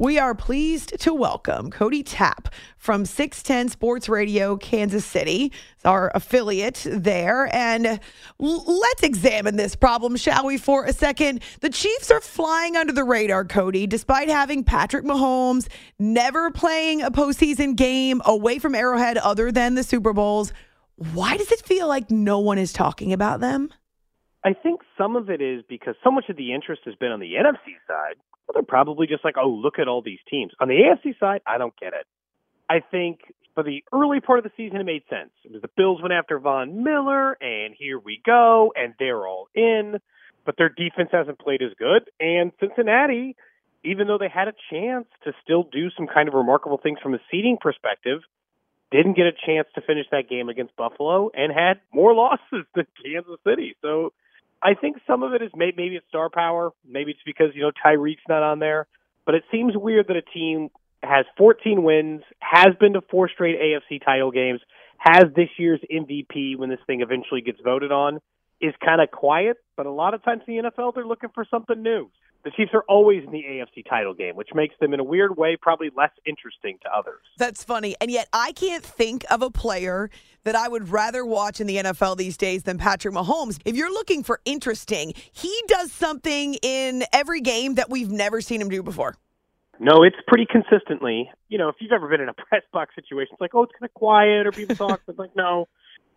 We are pleased to welcome Cody Tapp from 610 Sports Radio, Kansas City. Our affiliate there. And l- let's examine this problem, shall we, for a second? The Chiefs are flying under the radar, Cody, despite having Patrick Mahomes never playing a postseason game away from Arrowhead other than the Super Bowls. Why does it feel like no one is talking about them? I think some of it is because so much of the interest has been on the NFC side. Well, they're probably just like, oh, look at all these teams. On the AFC side, I don't get it. I think for the early part of the season, it made sense. It was the Bills went after Von Miller, and here we go, and they're all in. But their defense hasn't played as good. And Cincinnati, even though they had a chance to still do some kind of remarkable things from a seeding perspective, didn't get a chance to finish that game against Buffalo and had more losses than Kansas City. So I think some of it is maybe, maybe it's star power. Maybe it's because, you know, Tyreek's not on there. But it seems weird that a team has 14 wins, has been to four straight AFC title games, has this year's MVP when this thing eventually gets voted on, is kind of quiet. But a lot of times in the NFL, they're looking for something new. The Chiefs are always in the AFC title game, which makes them, in a weird way, probably less interesting to others. That's funny. And yet, I can't think of a player that I would rather watch in the NFL these days than Patrick Mahomes. If you're looking for interesting, he does something in every game that we've never seen him do before. No, it's pretty consistently. You know, if you've ever been in a press box situation, it's like, oh, it's kind of quiet, or people talk. But like, no,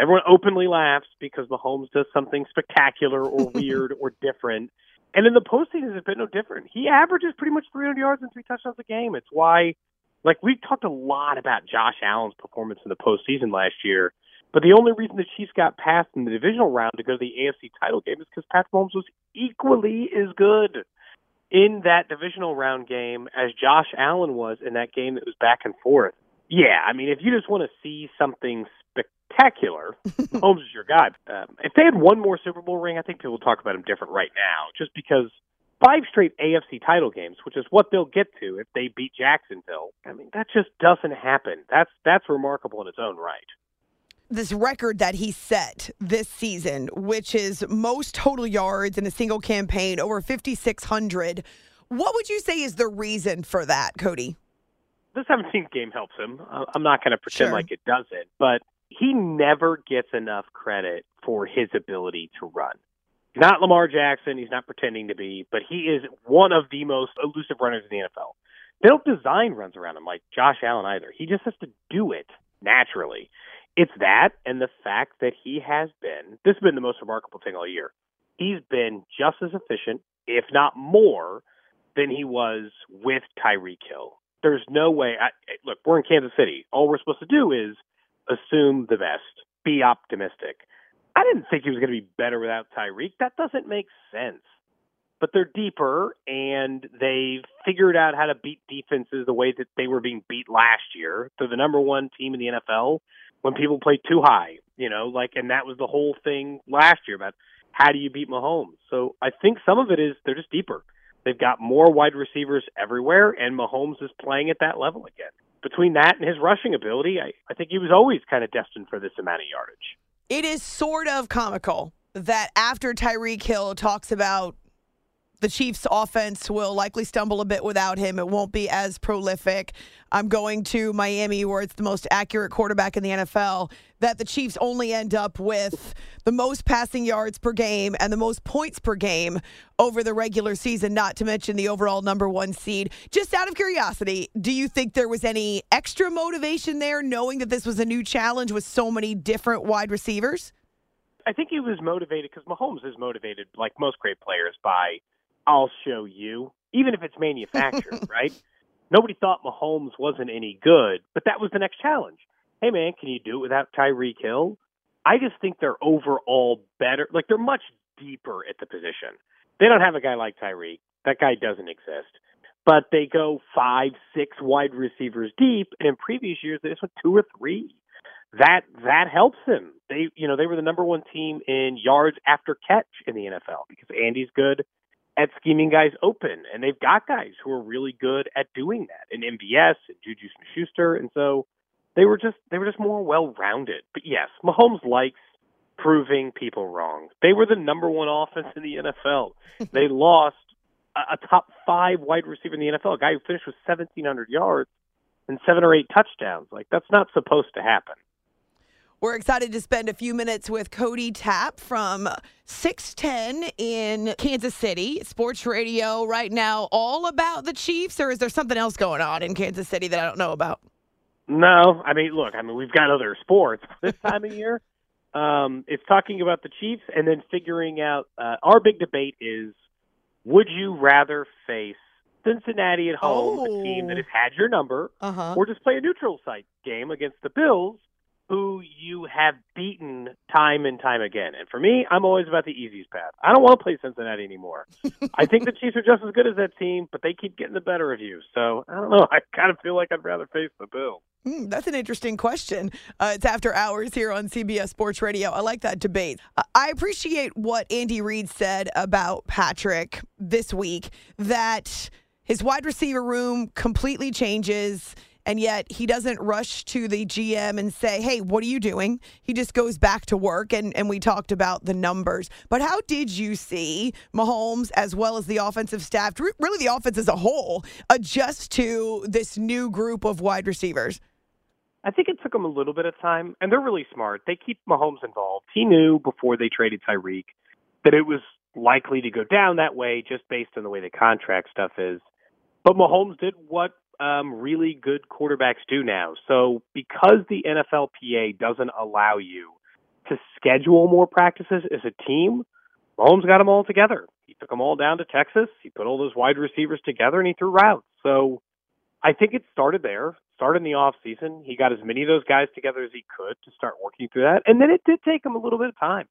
everyone openly laughs because Mahomes does something spectacular or weird or different. And in the postseason, it's been no different. He averages pretty much 300 yards and three touchdowns a game. It's why, like, we talked a lot about Josh Allen's performance in the postseason last year. But the only reason the Chiefs got past in the divisional round to go to the AFC title game is because Patrick Mahomes was equally as good in that divisional round game as Josh Allen was in that game that was back and forth. Yeah, I mean, if you just want to see something spectacular, Holmes is your guy. Um, if they had one more Super Bowl ring, I think people would talk about him different right now, just because five straight AFC title games, which is what they'll get to if they beat Jacksonville. I mean, that just doesn't happen. That's that's remarkable in its own right. This record that he set this season, which is most total yards in a single campaign, over 5,600. What would you say is the reason for that, Cody? The 17th game helps him. I'm not going to pretend Sure. like it doesn't, but he never gets enough credit for his ability to run. He's not Lamar Jackson. He's not pretending to be, but he is one of the most elusive runners in the NFL. They don't design runs around him like Josh Allen either. He just has to do it naturally. It's that and the fact that he has been, this has been the most remarkable thing all year. He's been just as efficient, if not more, than he was with Tyreek Hill. There's no way. I, look, we're in Kansas City. All we're supposed to do is assume the best, be optimistic. I didn't think he was going to be better without Tyreek. That doesn't make sense. But they're deeper, and they've figured out how to beat defenses the way that they were being beat last year. They're the number one team in the NFL when people play too high, you know, like, and that was the whole thing last year about how do you beat Mahomes. So I think some of it is they're just deeper. They've got more wide receivers everywhere, and Mahomes is playing at that level again. Between that and his rushing ability, I, I think he was always kind of destined for this amount of yardage. It is sort of comical that after Tyreek Hill talks about the Chiefs' offense will likely stumble a bit without him. It won't be as prolific. I'm going to Miami, where it's the most accurate quarterback in the NFL. That the Chiefs only end up with the most passing yards per game and the most points per game over the regular season, not to mention the overall number one seed. Just out of curiosity, do you think there was any extra motivation there, knowing that this was a new challenge with so many different wide receivers? I think he was motivated because Mahomes is motivated, like most great players, by I'll show you, even if it's manufactured, right? Nobody thought Mahomes wasn't any good, but that was the next challenge. Hey, man, can you do it without Tyreek Hill? I just think they're overall better. Like, they're much deeper at the position. They don't have a guy like Tyreek. That guy doesn't exist. But they go five, six wide receivers deep, and in previous years they just went two or three. That that helps them. They you know they were the number one team in yards after catch in the NFL because Andy's good at scheming guys open, and they've got guys who are really good at doing that, in MVS and Juju Smith-Schuster, and so they were just they were just more well-rounded. But yes, Mahomes likes proving people wrong. They were the number one offense in the NFL. they lost a, a top five wide receiver in the NFL, a guy who finished with 1,700 yards and seven or eight touchdowns. Like that's not supposed to happen. We're excited to spend a few minutes with Cody Tapp from 610 in Kansas City, sports radio right now, all about the Chiefs, or is there something else going on in Kansas City that I don't know about? No, I mean, look, I mean, we've got other sports this time of year. Um, it's talking about the Chiefs and then figuring out uh, our big debate is would you rather face Cincinnati at home, oh. a team that oh. has had your number, uh-huh. or just play a neutral site game against the Bills, who you have beaten time and time again. And for me, I'm always about the easiest path. I don't want to play Cincinnati anymore. I think the Chiefs are just as good as that team, but they keep getting the better of you. So I don't know. I kind of feel like I'd rather face the Bills. Mm, that's an interesting question. Uh, it's after hours here on CBS Sports Radio. I like that debate. I appreciate what Andy Reid said about Patrick this week that his wide receiver room completely changes and yet he doesn't rush to the GM and say, hey, what are you doing? He just goes back to work. And, and we talked about the numbers. But how did you see Mahomes, as well as the offensive staff, really the offense as a whole, adjust to this new group of wide receivers? I think it took them a little bit of time, and they're really smart. They keep Mahomes involved. He knew before they traded Tyreek that it was likely to go down that way just based on the way the contract stuff is. But Mahomes did what um, really good quarterbacks do now. So because the NFLPA doesn't allow you to schedule more practices as a team, Mahomes got them all together. He took them all down to Texas. He put all those wide receivers together and he threw routes. So I think it started there. Started in the off season. He got as many of those guys together as he could to start working through that. And then it did take him a little bit of time.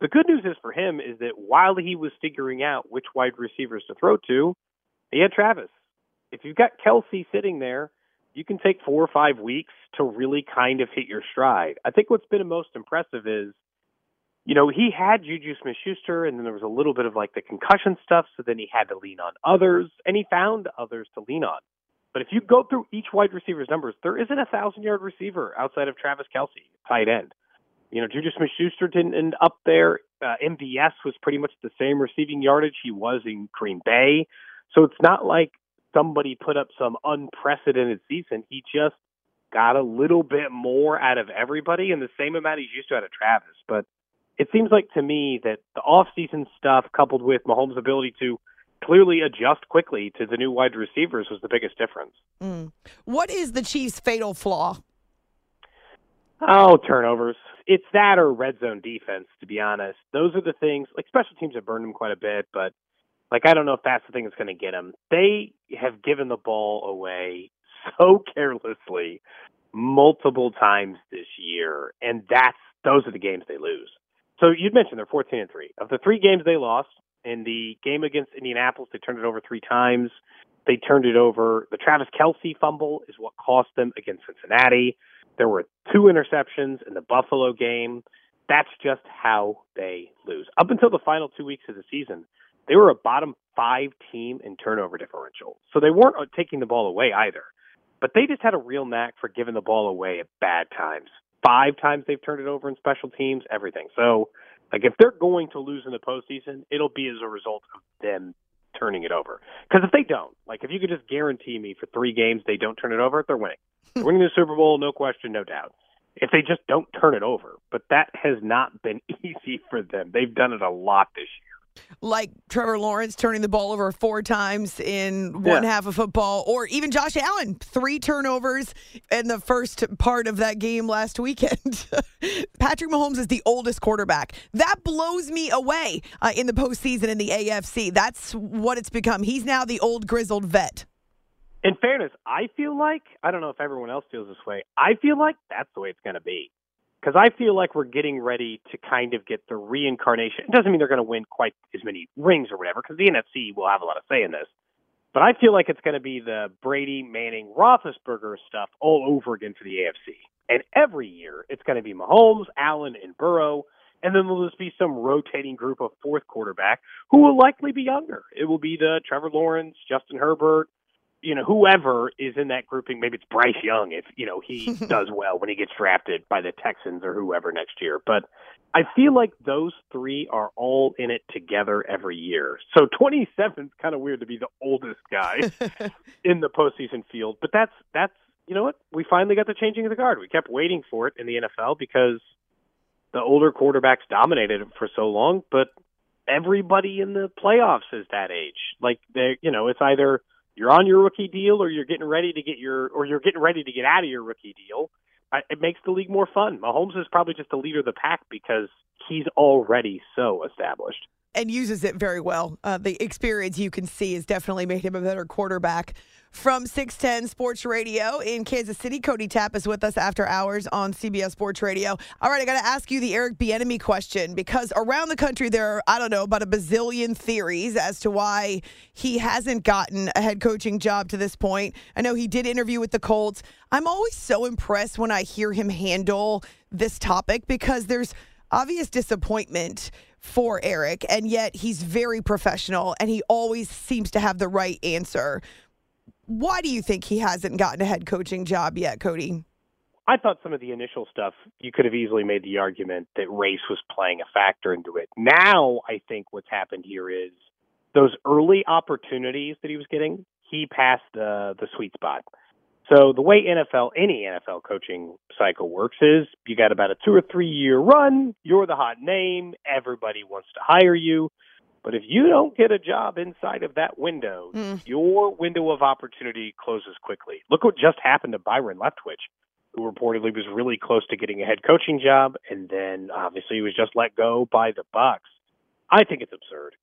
The good news is for him is that while he was figuring out which wide receivers to throw to, he had Travis if you've got Kelce sitting there, you can take four or five weeks to really kind of hit your stride. I think what's been most impressive is, you know, he had Juju Smith Schuster, and then there was a little bit of like the concussion stuff, so then he had to lean on others, and he found others to lean on. But if you go through each wide receiver's numbers, there isn't a thousand yard receiver outside of Travis Kelce, tight end. You know, Juju Smith Schuster didn't end up there. Uh, MVS was pretty much the same receiving yardage he was in Green Bay. So it's not like somebody put up some unprecedented season. He just got a little bit more out of everybody and the same amount he's used to out of Travis. But it seems like to me that the off-season stuff coupled with Mahomes' ability to clearly adjust quickly to the new wide receivers was the biggest difference. Mm. What is the Chiefs' fatal flaw? Oh, turnovers. It's that or red zone defense, to be honest. Those are the things, like special teams have burned them quite a bit, but like I don't know if that's the thing that's going to get them. They have given the ball away so carelessly multiple times this year, and that's those are the games they lose. So you'd mentioned they're 14 and three. Of the three games they lost, in the game against Indianapolis, they turned it over three times. They turned it over. The Travis Kelce fumble is what cost them against Cincinnati. There were two interceptions in the Buffalo game. That's just how they. Up until the final two weeks of the season, they were a bottom five team in turnover differential. So they weren't uh, taking the ball away either. But they just had a real knack for giving the ball away at bad times. Five times they've turned it over in special teams, everything. So, like, if they're going to lose in the postseason, it'll be as a result of them turning it over. Because if they don't, like, if you could just guarantee me for three games they don't turn it over, they're winning. They're winning the Super Bowl, no question, no doubt. If they just don't turn it over, but that has not been easy for them. They've done it a lot this year. like Trevor Lawrence turning the ball over four times in one Yeah. half of football, or even Josh Allen, three turnovers in the first part of that game last weekend. Patrick Mahomes is the oldest quarterback. That blows me away uh, in the postseason in the AFC. That's what it's become. He's now the old grizzled vet. In fairness, I feel like I don't know if everyone else feels this way. I feel like that's the way it's going to be because I feel like we're getting ready to kind of get the reincarnation. It doesn't mean they're going to win quite as many rings or whatever because the NFC will have a lot of say in this. But I feel like it's going to be the Brady, Manning, Roethlisberger stuff all over again for the AFC. And every year it's going to be Mahomes, Allen, and Burrow. And then there'll just be some rotating group of fourth quarterback who will likely be younger. It will be the Trevor Lawrence, Justin Herbert, you know, whoever is in that grouping, maybe it's Bryce Young if, you know, he does well when he gets drafted by the Texans or whoever next year. But I feel like those three are all in it together every year. So 27 is kind of weird to be the oldest guy in the postseason field. But that's, that's, you know what? We finally got the changing of the guard. We kept waiting for it in the NFL because the older quarterbacks dominated for so long, but everybody in the playoffs is that age. Like they, you know, it's either you're on your rookie deal or you're getting ready to get your or you're getting ready to get out of your rookie deal. It makes the league more fun. Mahomes is probably just the leader of the pack because he's already so established. And uses it very well. Uh, the experience you can see has definitely made him a better quarterback. From 610 Sports Radio in Kansas City, Cody Tapp is with us after hours on CBS Sports Radio. All right, I got to ask you the Eric Bieniemy question because around the country there are, I don't know, about a bazillion theories as to why he hasn't gotten a head coaching job to this point. I know he did interview with the Colts. I'm always so impressed when I hear him handle this topic because there's obvious disappointment for Eric, and yet he's very professional and he always seems to have the right answer. Why do you think he hasn't gotten a head coaching job yet, Cody? I thought some of the initial stuff you could have easily made the argument that race was playing a factor into it. Now I think what's happened here is those early opportunities that he was getting, he passed the the sweet spot. So the way NFL any NFL coaching cycle works is you got about a two or three year run, you're the hot name, everybody wants to hire you. But if you don't get a job inside of that window, Mm. your window of opportunity closes quickly. Look what just happened to Byron Leftwich who reportedly was really close to getting a head coaching job, and then obviously he was just let go by the Bucs. I think it's absurd.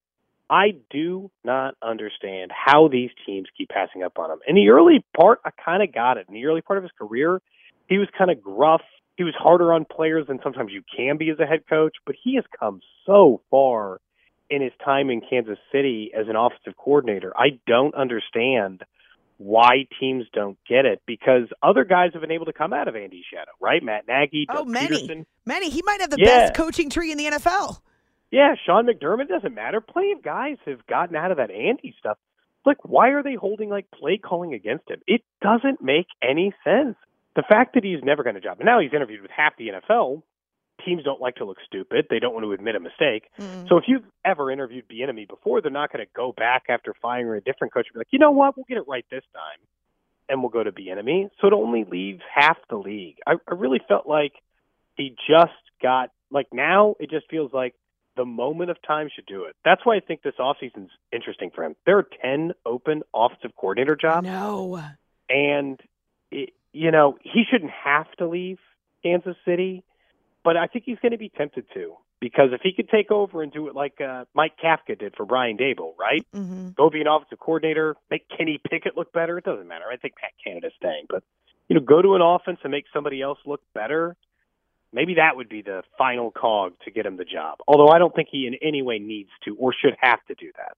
I do not understand how these teams keep passing up on him. In the early part, I kind of got it. In the early part of his career, he was kind of gruff. He was harder on players than sometimes you can be as a head coach, but he has come so far in his time in Kansas City as an offensive coordinator. I don't understand why teams don't get it because other guys have been able to come out of Andy's shadow, right? Matt Nagy, Oh, Doug many. Pederson. Manny, he might have the Yeah. best coaching tree in the NFL. Yeah, Sean McDermott doesn't matter. Plenty of guys have gotten out of that Andy stuff. Like, why are they holding like play calling against him? It doesn't make any sense. The fact that he's never got a job, and now he's interviewed with half the NFL. Teams don't like to look stupid. They don't want to admit a mistake. Mm. So if you've ever interviewed Bieniemy before, they're not going to go back after firing a different coach and be like, you know what, we'll get it right this time, and we'll go to Bieniemy. So it only leaves half the league. I, I really felt like he just got like now it just feels like the moment of time should do it. That's why I think this offseason's interesting for him. There are ten open offensive coordinator jobs, No. and it, you know he shouldn't have to leave Kansas City, but I think he's going to be tempted to because if he could take over and do it like uh, Mike Kafka did for Brian Daboll, right? hmm Go be an offensive coordinator, make Kenny Pickett look better. It doesn't matter. I think Matt Canada's staying, but you know, go to an offense and make somebody else look better. Maybe that would be the final cog to get him the job. Although I don't think he in any way needs to or should have to do that.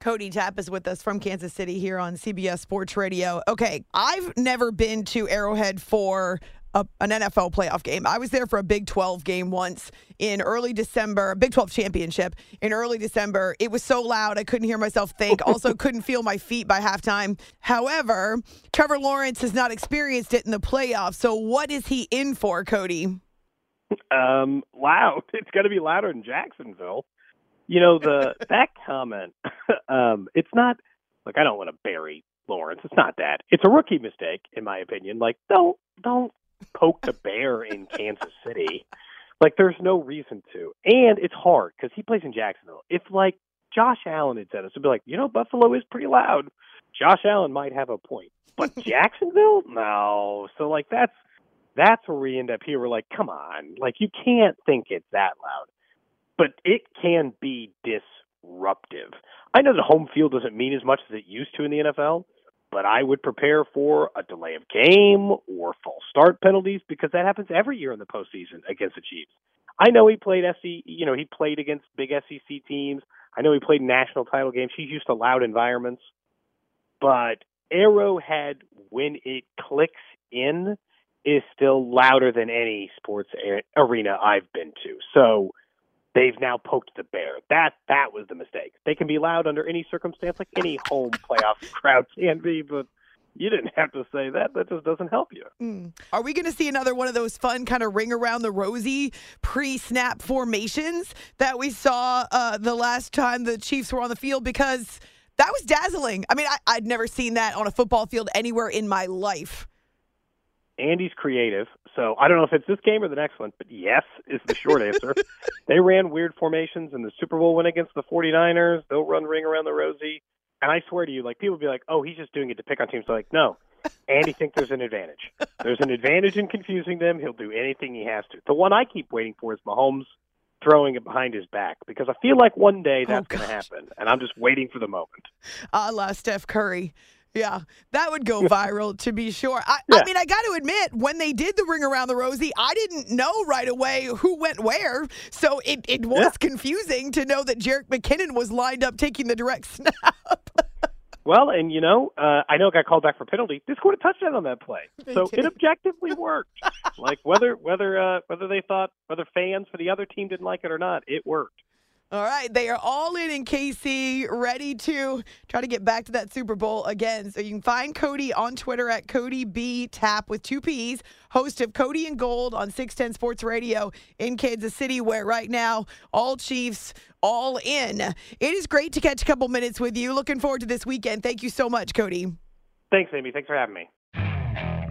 Cody Tapp is with us from Kansas City here on CBS Sports Radio. Okay, I've never been to Arrowhead for a, an NFL playoff game. I was there for a Big 12 game once in early December, Big 12 championship in early December. It was so loud I couldn't hear myself think. Also, couldn't feel my feet by halftime. However, Trevor Lawrence has not experienced it in the playoffs. So, what is he in for, Cody? Um, loud. It's going to be louder in Jacksonville. You know the that comment. um, it's not like I don't want to bury Lawrence. It's not that. It's a rookie mistake, in my opinion. Like don't don't poke the bear in Kansas City. Like there's no reason to, and it's hard because he plays in Jacksonville. If like Josh Allen had said us, would be like, you know, Buffalo is pretty loud. Josh Allen might have a point, but Jacksonville, no. So like that's that's where we end up here. We're like, come on, like you can't think it's that loud, but it can be disruptive. I know that home field doesn't mean as much as it used to in the NFL, but I would prepare for a delay of game or false start penalties because that happens every year in the postseason against the Chiefs. I know he played SEC, you know, he played against big SEC teams. I know he played national title games. He's used to loud environments. But Arrowhead, when it clicks in, is still louder than any sports arena I've been to. So they've now poked the bear. That that was the mistake. They can be loud under any circumstance, like any home playoff crowd can be, but you didn't have to say that. That just doesn't help you. Mm. Are we going to see another one of those fun kind of ring around the rosy pre-snap formations that we saw uh, the last time the Chiefs were on the field? Because that was dazzling. I mean, I, I'd never seen that on a football field anywhere in my life. Andy's creative, so I don't know if it's this game or the next one, but yes is the short answer. they ran weird formations in the Super Bowl win against the 49ers. They'll run ring around the rosy. And I swear to you, like people will be like, "Oh, he's just doing it to pick on teams." They're like, no, Andy thinks there's an advantage. There's an advantage in confusing them. He'll do anything he has to. The one I keep waiting for is Mahomes throwing it behind his back because I feel like one day that's oh, going to happen, and I'm just waiting for the moment. A la Steph Curry. Yeah, that would go viral to be sure. I, yeah. I, mean, I got to admit, when they did the ring around the rosy, I didn't know right away who went where. So it, it was yeah. confusing to know that Jerick McKinnon was lined up taking the direct snap. well, and you know, uh, I know it got called back for penalty. They scored a touchdown on that play, so it objectively worked. like whether whether uh, whether they thought whether fans for the other team didn't like it or not, it worked. All right, they are all in in KC, ready to try to get back to that Super Bowl again. So you can find Cody on Twitter at Cody B Tapp with two P's, host of Cody and Gold on 610 Sports Radio in Kansas City, where right now all Chiefs all in. It is great to catch a couple minutes with you. Looking forward to this weekend. Thank you so much, Cody. Thanks, Amy. Thanks for having me.